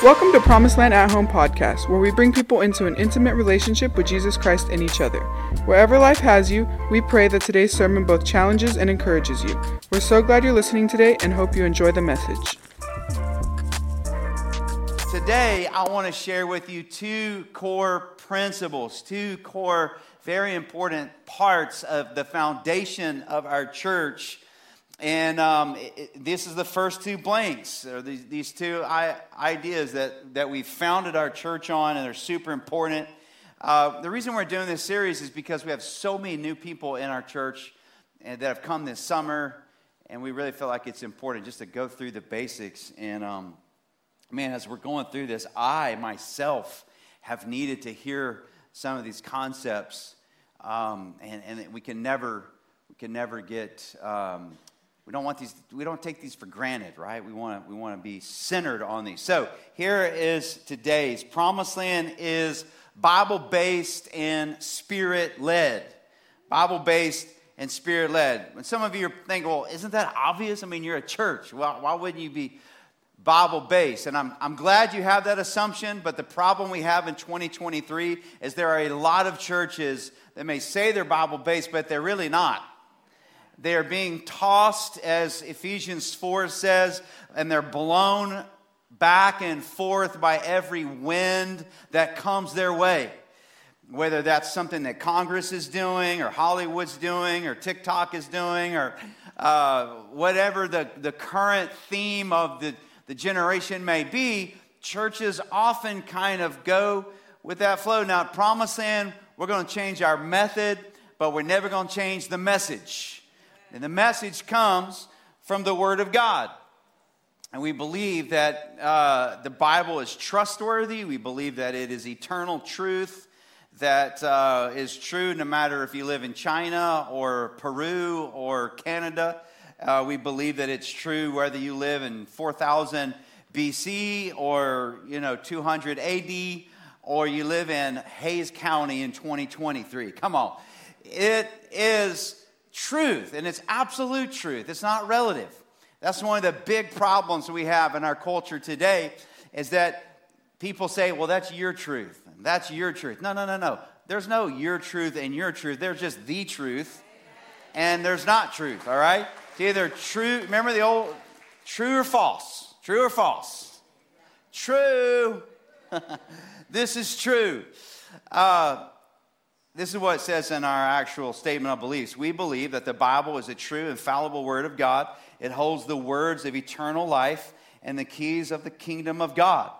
Welcome to PromiseLand at Home podcast, where we bring people into an intimate relationship with Jesus Christ and each other. Wherever life has you, we pray that today's sermon both challenges and encourages you. We're so glad you're listening today and hope you enjoy the message. Today, I want to share with you two core principles, two core, very important parts of the foundation of our church and um, it, this is the first two blanks, or these, these two I, ideas that, that we founded our church on, and they're super important. Uh, the reason we're doing this series is because we have so many new people in our church that have come this summer, and we really feel like it's important just to go through the basics. And um, man, as we're going through this, I myself have needed to hear some of these concepts, um, and, and we can never we can never get um, we don't want these we don't take these for granted right? We want to we want to be centered on these. So here is today's. PromiseLand is bible based and spirit led bible based and spirit led and some of you think well isn't that obvious? I mean you're a church. Well, why wouldn't you be bible based and I'm, I'm glad you have that assumption but the problem we have in 2023 is there are a lot of churches that may say they're bible based but they're really not they are being tossed, as Ephesians 4 says, and they're blown back and forth by every wind that comes their way. Whether that's something that Congress is doing, or Hollywood's doing, or TikTok is doing, or uh, whatever the, the current theme of the, the generation may be, churches often kind of go with that flow. Now, PromiseLand we're going to change our method, but we're never going to change the message. And the message comes from the Word of God. And we believe that uh, the Bible is trustworthy. We believe that it is eternal truth that uh, is true no matter if you live in China or Peru or Canada. Uh, we believe that it's true whether you live in 4000 BC or you know 200 AD or you live in Hays County in 2023. Come on. It is truth, and it's absolute truth. It's not relative. That's one of the big problems we have in our culture today is that people say, well, that's your truth. That's your truth. No, no, no, no. There's no your truth and your truth. There's just the truth, and there's not truth, all right? It's either true, remember the old true or false? True or false? True. this is true. Uh, this is what it says in our actual statement of beliefs. We believe that the Bible is a true, infallible word of God. It holds the words of eternal life and the keys of the kingdom of God.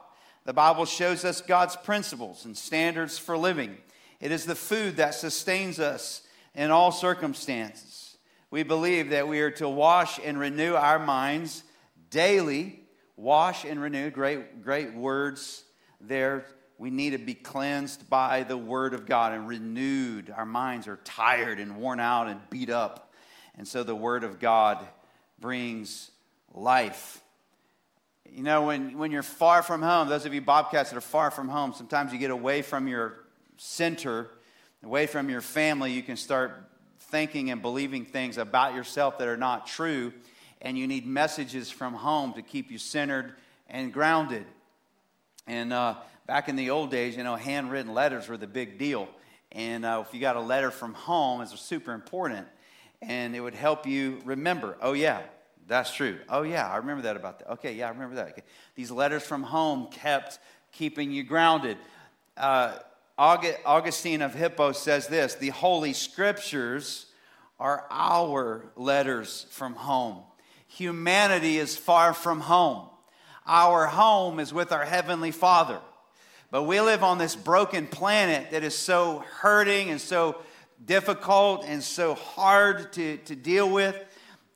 The Bible shows us God's principles and standards for living. It is the food that sustains us in all circumstances. We believe that we are to wash and renew our minds daily. Wash and renew, great, great words there we need to be cleansed by the Word of God and renewed. Our minds are tired and worn out and beat up. And so the Word of God brings life. You know, when, when you're far from home, those of you Bobcats that are far from home, sometimes you get away from your center, away from your family, you can start thinking and believing things about yourself that are not true. And you need messages from home to keep you centered and grounded. And uh, back in the old days, you know, handwritten letters were the big deal. And uh, if you got a letter from home, it was super important. And it would help you remember, oh, yeah, that's true. Oh, yeah, I remember that about that. Okay, yeah, I remember that. Okay. These letters from home kept keeping you grounded. Uh, Augustine of Hippo says this the Holy Scriptures are our letters from home. Humanity is far from home. Our home is with our Heavenly Father. But we live on this broken planet that is so hurting and so difficult and so hard to, to deal with.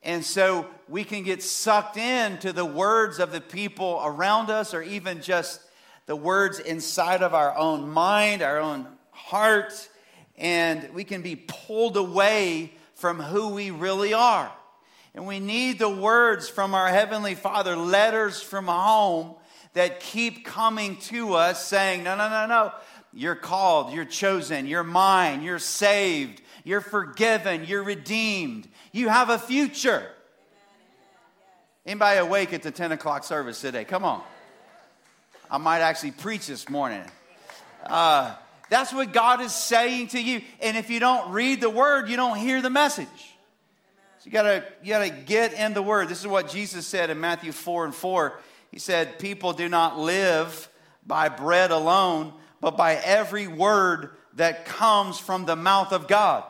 And so we can get sucked into the words of the people around us, or even just the words inside of our own mind, our own heart, and we can be pulled away from who we really are. And we need the words from our Heavenly Father, letters from home that keep coming to us saying, no, no, no, no. You're called, you're chosen, you're mine, you're saved, you're forgiven, you're redeemed, you have a future. Anybody awake at the 10 o'clock service today? Come on. I might actually preach this morning. Uh, that's what God is saying to you. And if you don't read the word, you don't hear the message. So you gotta, you gotta get in the word. This is what Jesus said in Matthew 4 and 4. He said, People do not live by bread alone, but by every word that comes from the mouth of God.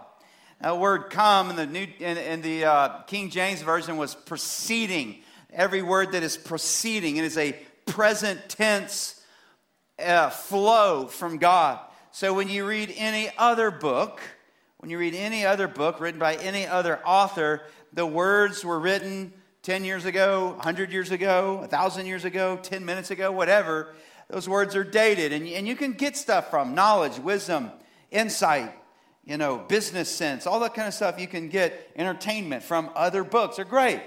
That word come in the, new, in, in the uh, King James Version was proceeding. Every word that is proceeding, it is a present tense uh, flow from God. So when you read any other book, when you read any other book written by any other author, the words were written 10 years ago, 100 years ago, 1,000 years ago, 10 minutes ago, whatever. Those words are dated, and, and you can get stuff from knowledge, wisdom, insight, you know, business sense, all that kind of stuff. You can get entertainment from other books. They're great.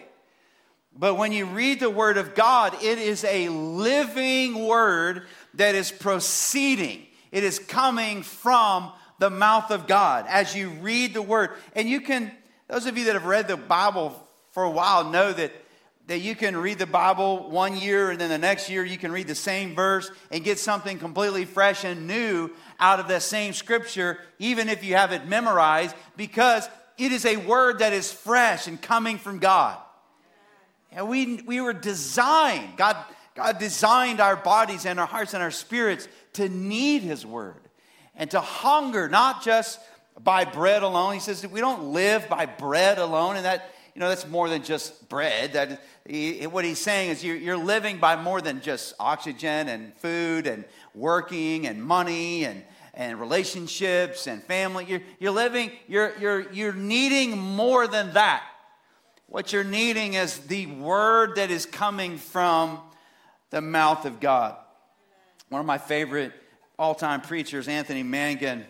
But when you read the Word of God, it is a living Word that is proceeding, it is coming from the mouth of God as you read the Word. And you can, those of you that have read the Bible for a while know that, that you can read the Bible one year and then the next year you can read the same verse and get something completely fresh and new out of that same scripture, even if you have it memorized, because it is a word that is fresh and coming from God. And we, we were designed, God, God designed our bodies and our hearts and our spirits to need His word and to hunger, not just by bread alone. He says we don't live by bread alone, and that you know, that's more than just bread. That he, what he's saying is you're, you're living by more than just oxygen and food and working and money and, and relationships and family. You're, you're living, you're, you're, you're needing more than that. What you're needing is the word that is coming from the mouth of God. One of my favorite all time preachers, Anthony Mangun,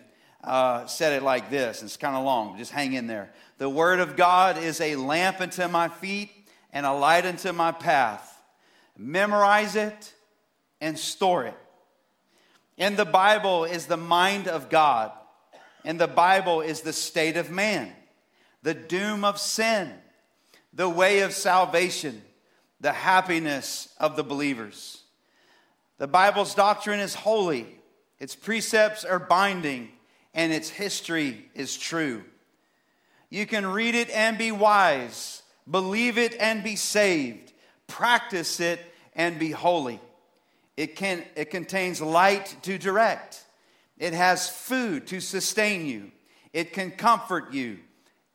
uh, said it like this. It's kind of long, just hang in there. The word of God is a lamp unto my feet and a light unto my path. Memorize it and store it. In the Bible is the mind of God. In the Bible is the state of man, the doom of sin, the way of salvation, the happiness of the believers. The Bible's doctrine is holy, its precepts are binding, and its history is true. You can read it and be wise, believe it and be saved, practice it and be holy. It, can, it contains light to direct, it has food to sustain you, it can comfort you,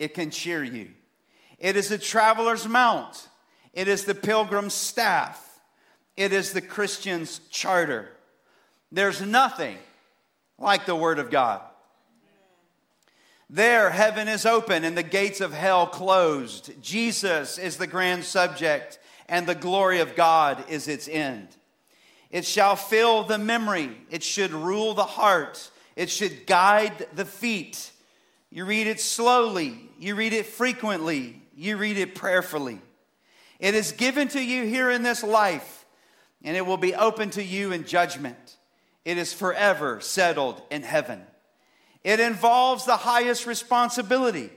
it can cheer you. It is the traveler's mount, it is the pilgrim's staff, it is the Christian's charter. There's nothing like the Word of God. There, heaven is open and the gates of hell closed. Jesus is the grand subject, and the glory of God is its end. It shall fill the memory, it should rule the heart, it should guide the feet. You read it slowly, you read it frequently, you read it prayerfully. It is given to you here in this life, and it will be open to you in judgment. It is forever settled in heaven. It involves the highest responsibility,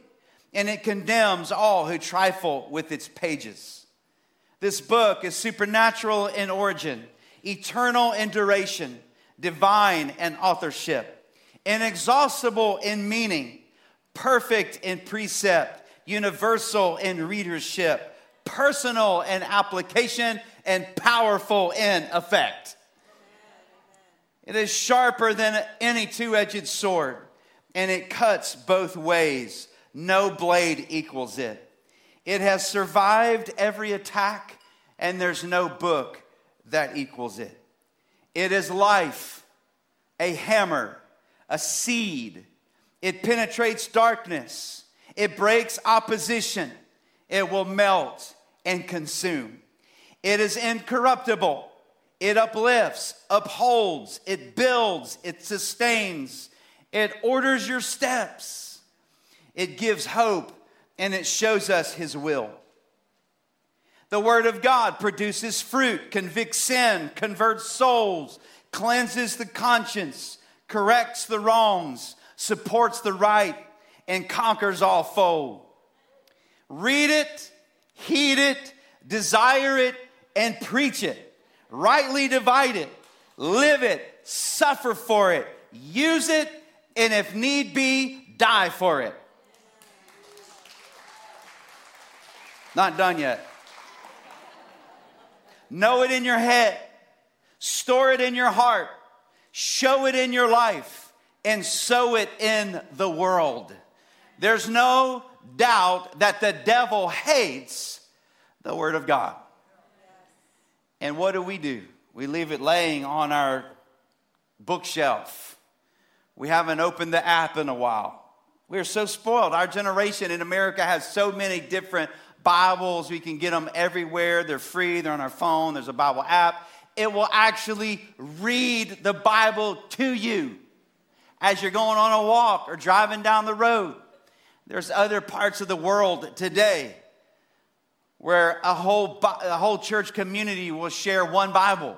and it condemns all who trifle with its pages. This book is supernatural in origin, eternal in duration, divine in authorship, inexhaustible in meaning, perfect in precept, universal in readership, personal in application, and powerful in effect. It is sharper than any two edged sword and it cuts both ways. No blade equals it. It has survived every attack, and there's no book that equals it. It is life, a hammer, a seed. It penetrates darkness, it breaks opposition, it will melt and consume. It is incorruptible. It uplifts, upholds, it builds, it sustains, it orders your steps, it gives hope, and it shows us His will. The Word of God produces fruit, convicts sin, converts souls, cleanses the conscience, corrects the wrongs, supports the right, and conquers all foe. Read it, heed it, desire it, and preach it. Rightly divide it, live it, suffer for it, use it, and if need be, die for it. Not done yet. Know it in your head, store it in your heart, show it in your life, and sow it in the world. There's no doubt that the devil hates the Word of God. And what do we do? We leave it laying on our bookshelf. We haven't opened the app in a while. We're so spoiled. Our generation in America has so many different Bibles. We can get them everywhere. They're free, they're on our phone, there's a Bible app. It will actually read the Bible to you as you're going on a walk or driving down the road. There's other parts of the world today where a whole, a whole church community will share one Bible.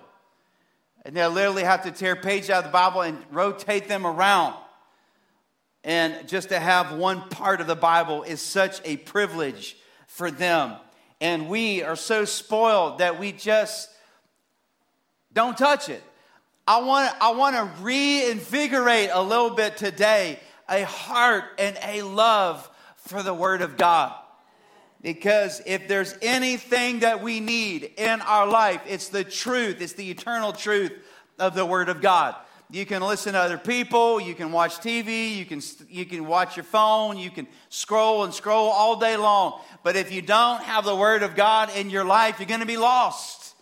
And they'll literally have to tear pages out of the Bible and rotate them around. And just to have one part of the Bible is such a privilege for them. And we are so spoiled that we just don't touch it. I want, I want to reinvigorate a little bit today a heart and a love for the Word of God. Because if there's anything that we need in our life, it's the truth, it's the eternal truth of the Word of God. You can listen to other people, you can watch TV, you can, you can watch your phone, you can scroll and scroll all day long. But if you don't have the Word of God in your life, you're going to be lost.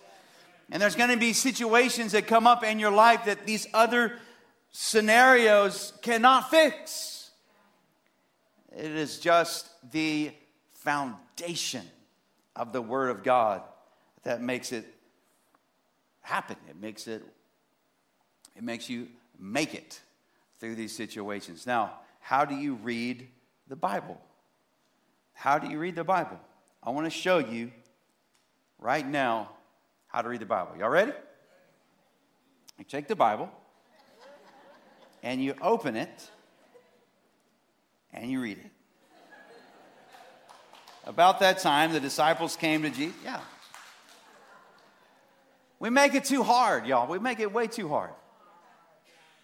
And there's going to be situations that come up in your life that these other scenarios cannot fix. It is just the foundation of the Word of God that makes it happen. It makes it, it makes you make it through these situations. Now, how do you read the Bible? How do you read the Bible? I want to show you right now how to read the Bible. Y'all ready? You take the Bible and you open it and you read it. About that time, the disciples came to Jesus. Yeah. We make it too hard, y'all. We make it way too hard.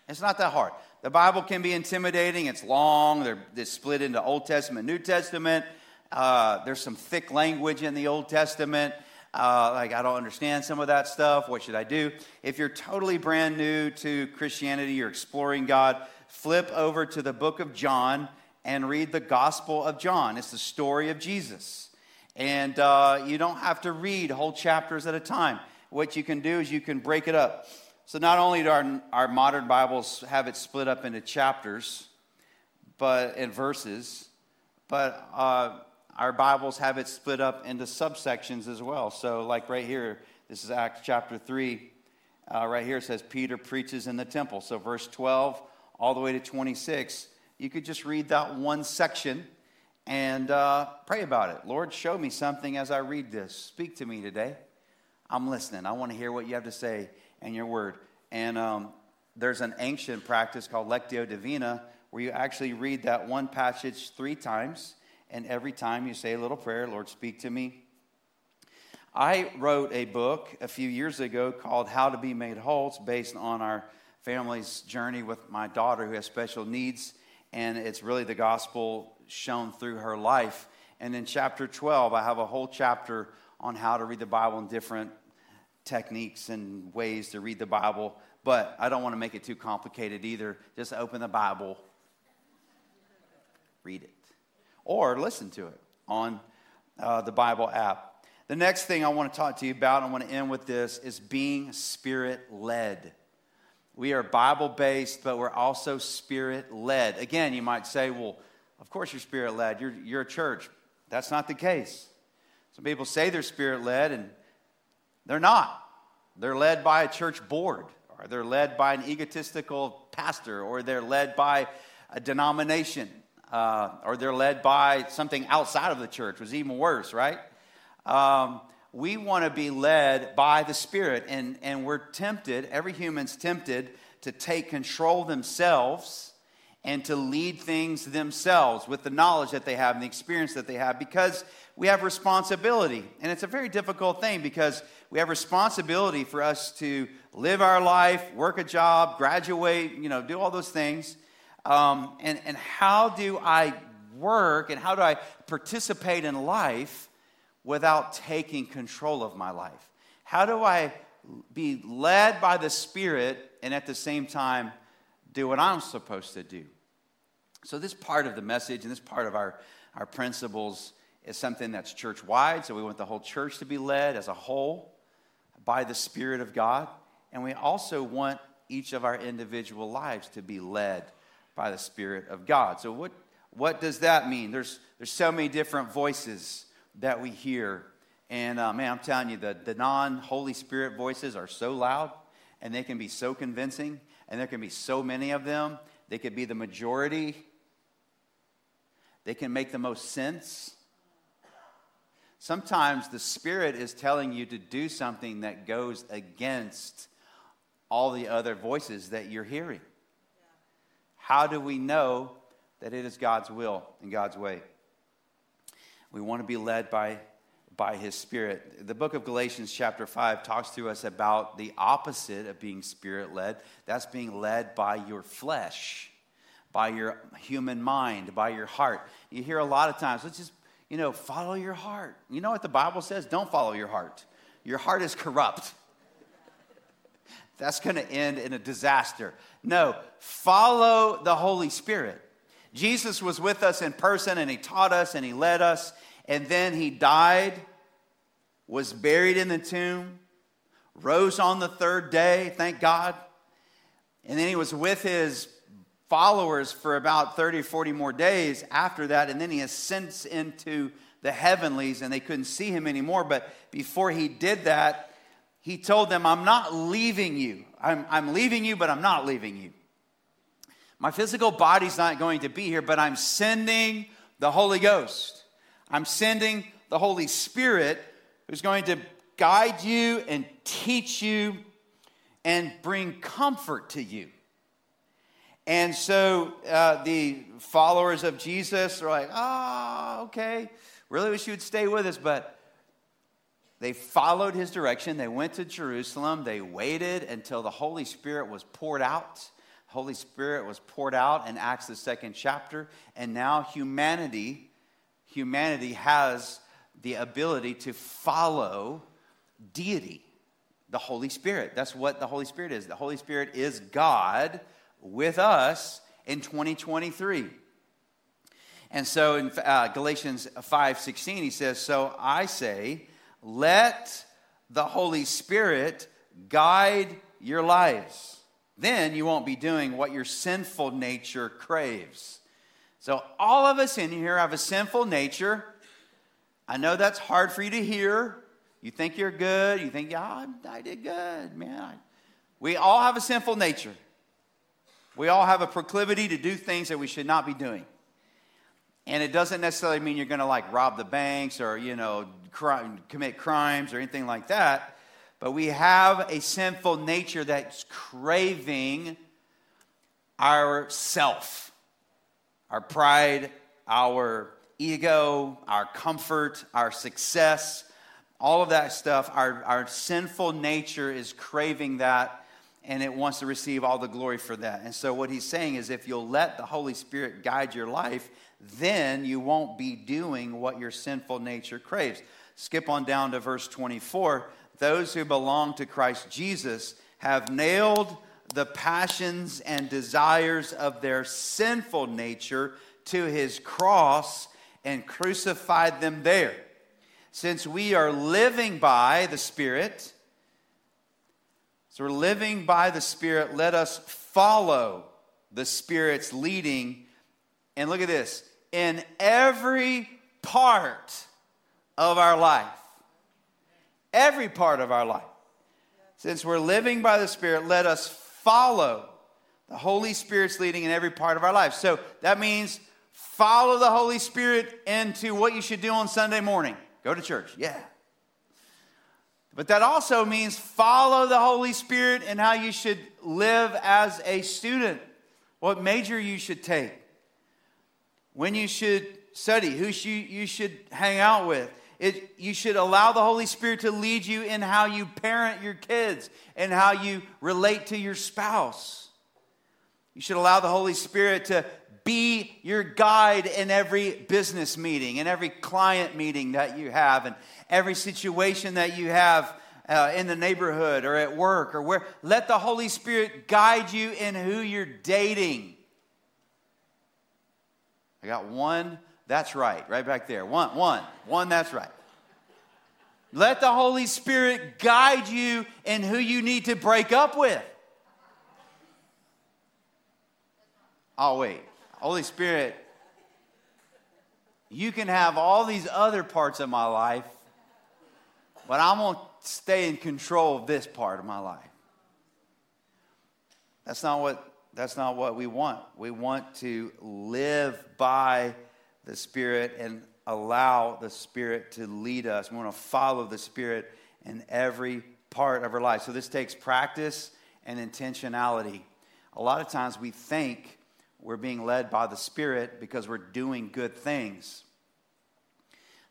It's not that hard. The Bible can be intimidating. It's long. They're, they're split into Old Testament, New Testament. Uh, there's some thick language in the Old Testament. Uh, like, I don't understand some of that stuff. What should I do? If you're totally brand new to Christianity, you're exploring God, flip over to the book of John and read the Gospel of John. It's the story of Jesus. And uh, you don't have to read whole chapters at a time. What you can do is you can break it up. So not only do our, our modern Bibles have it split up into chapters but and verses, but uh, our Bibles have it split up into subsections as well. So, like right here, this is Acts chapter 3. Uh, right here it says Peter preaches in the temple. So, verse 12 all the way to 26 you could just read that one section and uh, pray about it. Lord, show me something as I read this. Speak to me today. I'm listening. I want to hear what you have to say and your word. And um, there's an ancient practice called Lectio Divina where you actually read that one passage three times, and every time you say a little prayer, Lord, speak to me. I wrote a book a few years ago called How to Be Made Whole. It's based on our family's journey with my daughter who has special needs and it's really the gospel shown through her life. And in chapter 12, I have a whole chapter on how to read the Bible and different techniques and ways to read the Bible. But I don't want to make it too complicated either. Just open the Bible, read it, or listen to it on uh, the Bible app. The next thing I want to talk to you about, and I want to end with this, is being spirit led. We are Bible based, but we're also spirit led. Again, you might say, well, of course you're spirit led. You're, you're a church. That's not the case. Some people say they're spirit led, and they're not. They're led by a church board, or they're led by an egotistical pastor, or they're led by a denomination, uh, or they're led by something outside of the church, was even worse, right? Um, we want to be led by the Spirit. And, and we're tempted, every human's tempted to take control themselves and to lead things themselves with the knowledge that they have and the experience that they have because we have responsibility. And it's a very difficult thing because we have responsibility for us to live our life, work a job, graduate, you know, do all those things. Um, and, and how do I work and how do I participate in life without taking control of my life? How do I be led by the Spirit and at the same time do what I'm supposed to do. So, this part of the message and this part of our, our principles is something that's church wide. So, we want the whole church to be led as a whole by the Spirit of God. And we also want each of our individual lives to be led by the Spirit of God. So, what, what does that mean? There's, there's so many different voices that we hear. And uh, man, I'm telling you, the, the non Holy Spirit voices are so loud and they can be so convincing and there can be so many of them. They could be the majority, they can make the most sense. Sometimes the Spirit is telling you to do something that goes against all the other voices that you're hearing. How do we know that it is God's will and God's way? We want to be led by by his spirit. The book of Galatians, chapter 5, talks to us about the opposite of being spirit led. That's being led by your flesh, by your human mind, by your heart. You hear a lot of times, let's just, you know, follow your heart. You know what the Bible says? Don't follow your heart. Your heart is corrupt. That's going to end in a disaster. No, follow the Holy Spirit. Jesus was with us in person and he taught us and he led us. And then he died was buried in the tomb, rose on the third day, thank God. And then he was with his followers for about 30 40 more days after that. And then he ascends into the heavenlies and they couldn't see him anymore. But before he did that, he told them, I'm not leaving you. I'm, I'm leaving you, but I'm not leaving you. My physical body's not going to be here, but I'm sending the Holy Ghost. I'm sending the Holy Spirit who's going to guide you and teach you and bring comfort to you. And so uh, the followers of Jesus are like, oh, okay, really wish you would stay with us. But they followed his direction. They went to Jerusalem. They waited until the Holy Spirit was poured out. Holy Spirit was poured out in Acts, the second chapter. And now humanity, humanity has the ability to follow deity, the Holy Spirit. That's what the Holy Spirit is. The Holy Spirit is God with us in 2023. And so in uh, Galatians 5:16 he says, "So I say, let the Holy Spirit guide your lives. Then you won't be doing what your sinful nature craves." So all of us in here have a sinful nature I know that's hard for you to hear. You think you're good. You think, yeah, I did good, man. We all have a sinful nature. We all have a proclivity to do things that we should not be doing. And it doesn't necessarily mean you're going to like rob the banks or, you know, crime, commit crimes or anything like that. But we have a sinful nature that's craving our self, our pride, our ego, our comfort, our success, all of that stuff, our, our sinful nature is craving that and it wants to receive all the glory for that. And so, what he's saying is if you'll let the Holy Spirit guide your life, then you won't be doing what your sinful nature craves. Skip on down to verse 24. Those who belong to Christ Jesus have nailed the passions and desires of their sinful nature to his cross and crucified them there. Since we are living by the Spirit, so we're living by the Spirit, let us follow the Spirit's leading. And look at this in every part of our life. Every part of our life. Since we're living by the Spirit, let us follow the Holy Spirit's leading in every part of our life. So that means follow the Holy Spirit into what you should do on Sunday morning. Go to church, yeah. But that also means follow the Holy Spirit in how you should live as a student what major you should take, when you should study, who you should hang out with. It, you should allow the Holy Spirit to lead you in how you parent your kids and how you relate to your spouse. You should allow the Holy Spirit to be your guide in every business meeting, in every client meeting that you have, and every situation that you have uh, in the neighborhood or at work or where. Let the Holy Spirit guide you in who you're dating. I got one, that's right, right back there. One, one, one, that's right. Let the Holy Spirit guide you in who you need to break up with. Oh, wait. Holy Spirit, you can have all these other parts of my life, but I'm going to stay in control of this part of my life. That's not what, that's not what we want. We want to live by the Spirit and allow the Spirit to lead us. We want to follow the Spirit in every part of our life. So this takes practice and intentionality. A lot of times we think we're being led by the Spirit because we're doing good things.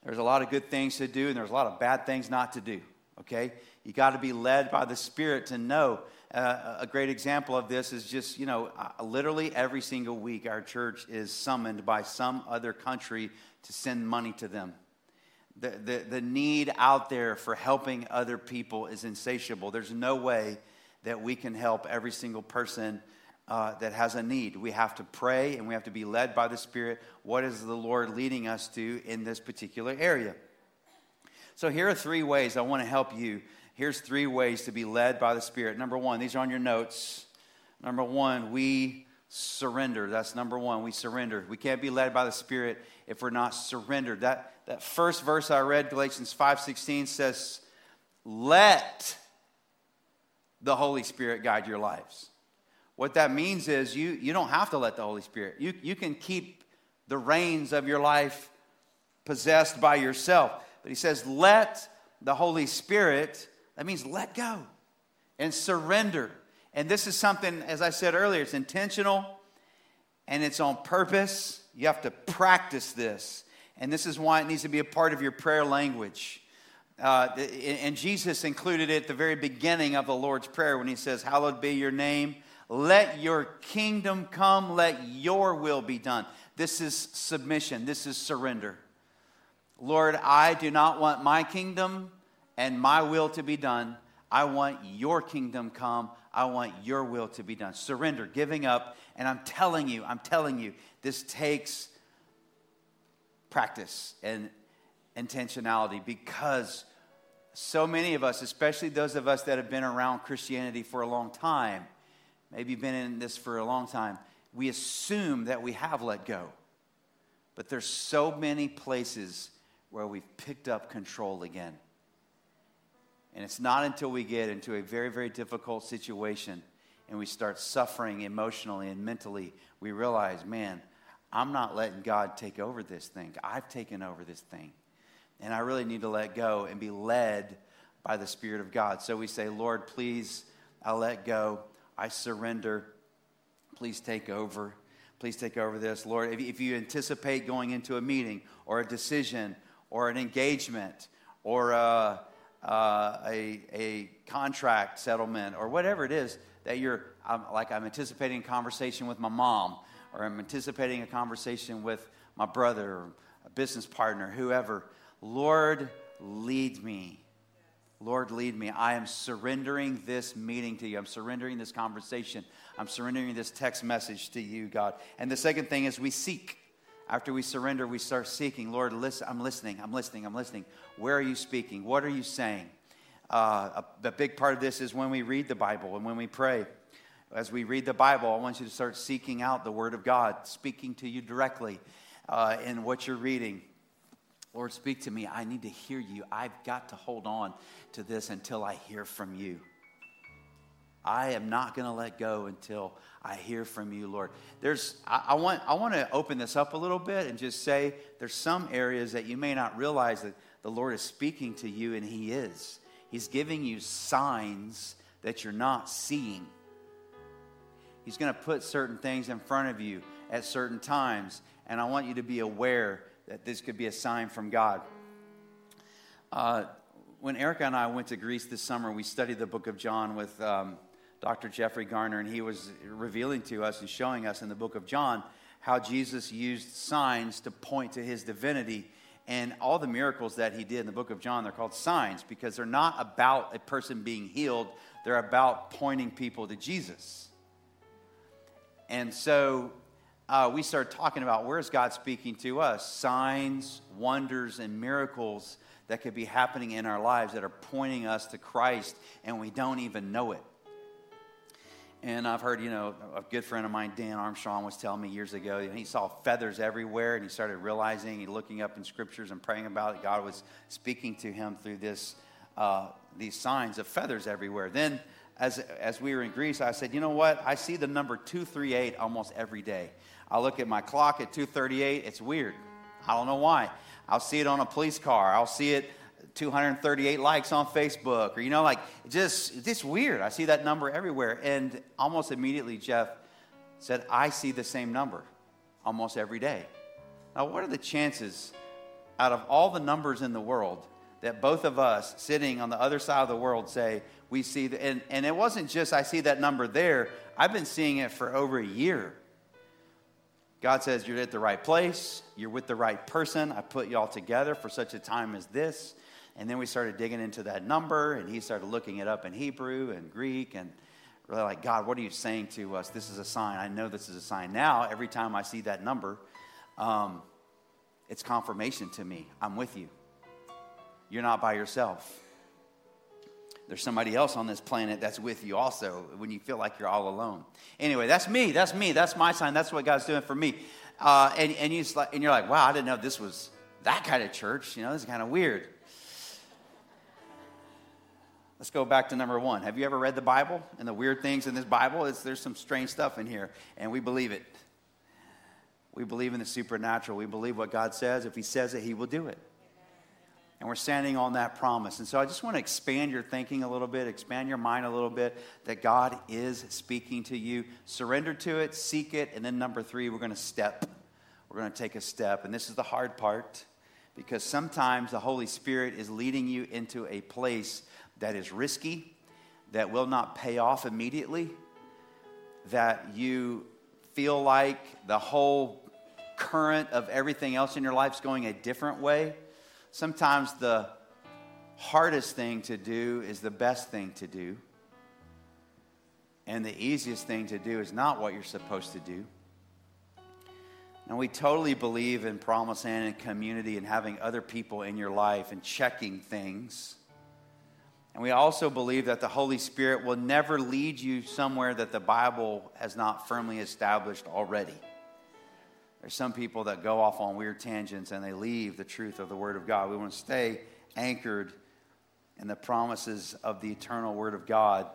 There's a lot of good things to do, and there's a lot of bad things not to do, okay? You got to be led by the Spirit to know. Uh, a great example of this is just, you know, uh, literally every single week our church is summoned by some other country to send money to them. The, the, the need out there for helping other people is insatiable. There's no way that we can help every single person uh, that has a need. We have to pray and we have to be led by the Spirit. What is the Lord leading us to in this particular area? So, here are three ways I want to help you. Here's three ways to be led by the Spirit. Number one, these are on your notes. Number one, we surrender. That's number one. We surrender. We can't be led by the Spirit if we're not surrendered. That, that first verse I read, Galatians 5.16, says, let the Holy Spirit guide your lives. What that means is you, you don't have to let the Holy Spirit. You, you can keep the reins of your life possessed by yourself. But he says, let the Holy Spirit, that means let go and surrender. And this is something, as I said earlier, it's intentional and it's on purpose. You have to practice this. And this is why it needs to be a part of your prayer language. Uh, and Jesus included it at the very beginning of the Lord's Prayer when he says, Hallowed be your name let your kingdom come, let your will be done. This is submission, this is surrender. Lord, I do not want my kingdom and my will to be done. I want your kingdom come. I want your will to be done. Surrender, giving up. And I'm telling you, I'm telling you, this takes practice and intentionality because so many of us, especially those of us that have been around Christianity for a long time, maybe been in this for a long time, we assume that we have let go. But there's so many places where we've picked up control again. And it's not until we get into a very, very difficult situation and we start suffering emotionally and mentally, we realize, man, I'm not letting God take over this thing. I've taken over this thing. And I really need to let go and be led by the Spirit of God. So we say, Lord, please, I'll let go. I surrender. Please take over. Please take over this. Lord, if, you anticipate going into a meeting or a decision or an engagement or a, uh, a, a contract settlement or whatever it is that you're, I'm, like I'm anticipating a conversation with my mom or I'm anticipating a conversation with my brother or a business partner, whoever. Lord, lead me. Lord, lead me. I am surrendering this meeting to you. I'm surrendering this conversation. I'm surrendering this text message to you, God. And the second thing is we seek. After we surrender, we start seeking. Lord, listen, I'm listening. I'm listening. I'm listening. Where are you speaking? What are you saying? Uh, a, big part of this is when we read the Bible and when we pray. As we read the Bible, I want you to start seeking out the Word of God, speaking to you directly uh, in what you're reading. Lord, speak to me. I need to hear you. I've got to hold on to this until I hear from you. I am not going to let go until I hear from you, Lord. There's, I, I, want, I want to open this up a little bit and just say there's some areas that you may not realize that the Lord is speaking to you, and He is. He's giving you signs that you're not seeing. He's going to put certain things in front of you at certain times. And I want you to be aware that this could be a sign from God. Uh, when Erica and I went to Greece this summer, we studied the book of John with um, Dr. Jeffrey Garner, and he was revealing to us and showing us in the book of John how Jesus used signs to point to his divinity. And all the miracles that he did in the book of John, they're called signs because they're not about a person being healed, they're about pointing people to Jesus. And so uh, we started talking about where is God speaking to us? Signs, wonders, and miracles that could be happening in our lives that are pointing us to Christ, and we don't even know it. And I've heard, you know, a good friend of mine, Dan Armstrong, was telling me years ago, he saw feathers everywhere, and he started realizing, he looking up in scriptures and praying about it. God was speaking to him through this, uh, these signs of feathers everywhere. Then as, as we were in Greece, I said, you know what? I see the number 238 almost every day. I look at my clock at 238. It's weird. I don't know why. I'll see it on a police car. I'll see it 238 likes on Facebook, or you know, like just just weird. I see that number everywhere, and almost immediately Jeff said, "I see the same number almost every day." Now, what are the chances out of all the numbers in the world that both of us sitting on the other side of the world say, we see, the, and, and it wasn't just I see that number there, I've been seeing it for over a year. God says, You're at the right place, you're with the right person. I put you all together for such a time as this. And then we started digging into that number, and he started looking it up in Hebrew and Greek, and really like, God, what are you saying to us? This is a sign. I know this is a sign. Now, every time I see that number, um, it's confirmation to me. I'm with you. You're not by yourself. There's somebody else on this planet that's with you also when you feel like you're all alone. Anyway, that's me. That's me. That's my sign. That's what God's doing for me. Uh, and, and, you and you're like, wow, I didn't know this was that kind of church. You know, this is kind of weird. Let's go back to number one. Have you ever read the Bible and the weird things in this Bible? It's, there's some strange stuff in here, and we believe it. We believe in the supernatural. We believe what God says. If He says it, He will do it. And we're standing on that promise. And so I just want to expand your thinking a little bit, expand your mind a little bit that God is speaking to you. Surrender to it, seek it. And then number three, we're going to step. We're going to take a step. And this is the hard part because sometimes the Holy Spirit is leading you into a place that is risky, that will not pay off immediately, that you feel like the whole current of everything else in your life is going a different way sometimes the hardest thing to do is the best thing to do. And the easiest thing to do is not what you're supposed to do. And we totally believe in promise and in community and having other people in your life and checking things. And we also believe that the Holy Spirit will never lead you somewhere that the Bible has not firmly established already. There's some people that go off on weird tangents and they leave the truth of the Word of God. We want to stay anchored in the promises of the eternal Word of God,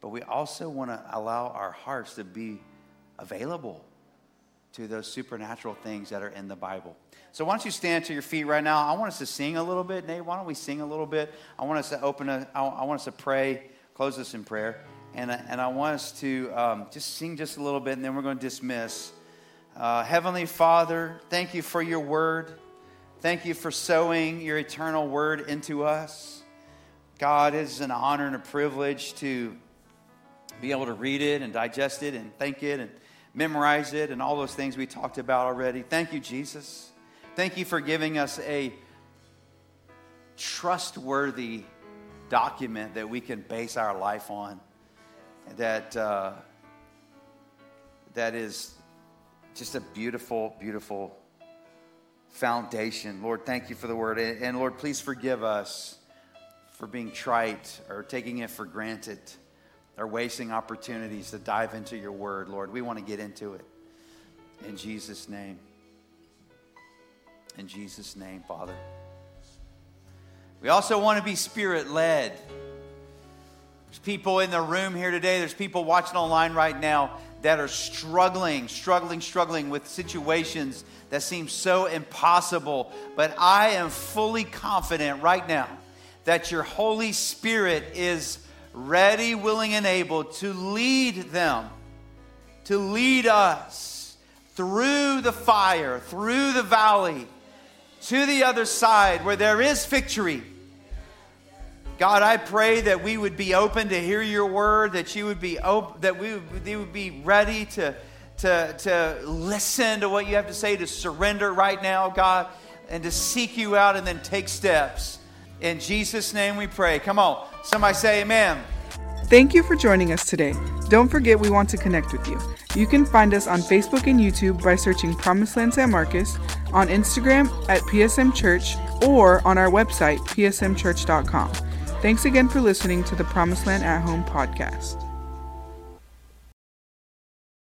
but we also want to allow our hearts to be available to those supernatural things that are in the Bible. So why don't you stand to your feet right now? I want us to sing a little bit. Nate, why don't we sing a little bit? I want us to open a, I want us to pray, close us in prayer. And, and I want us to um, just sing just a little bit, and then we're going to dismiss. Uh, Heavenly Father, thank you for your word. Thank you for sowing your eternal word into us. God, it is an honor and a privilege to be able to read it and digest it and think it and memorize it and all those things we talked about already. Thank you, Jesus. Thank you for giving us a trustworthy document that we can base our life on that, uh, that is just a beautiful, beautiful foundation. Lord, thank you for the word. And Lord, please forgive us for being trite or taking it for granted or wasting opportunities to dive into your word, Lord. We want to get into it. In Jesus' name. In Jesus' name, Father. We also want to be spirit led. There's people in the room here today, there's people watching online right now that are struggling, struggling, struggling with situations that seem so impossible. But I am fully confident right now that your Holy Spirit is ready, willing, and able to lead them to lead us through the fire, through the valley, to the other side where there is victory. God, I pray that we would be open to hear your word, that you would be open, that we would, we would be ready to, to, to listen to what you have to say, to surrender right now, God, and to seek you out and then take steps. In Jesus' name we pray. Come on. Somebody say amen. Thank you for joining us today. Don't forget we want to connect with you. You can find us on Facebook and YouTube by searching PromiseLand San Marcos, on Instagram at PSM Church, or on our website, psmchurch.com. Thanks again for listening to the PromiseLand at Home podcast.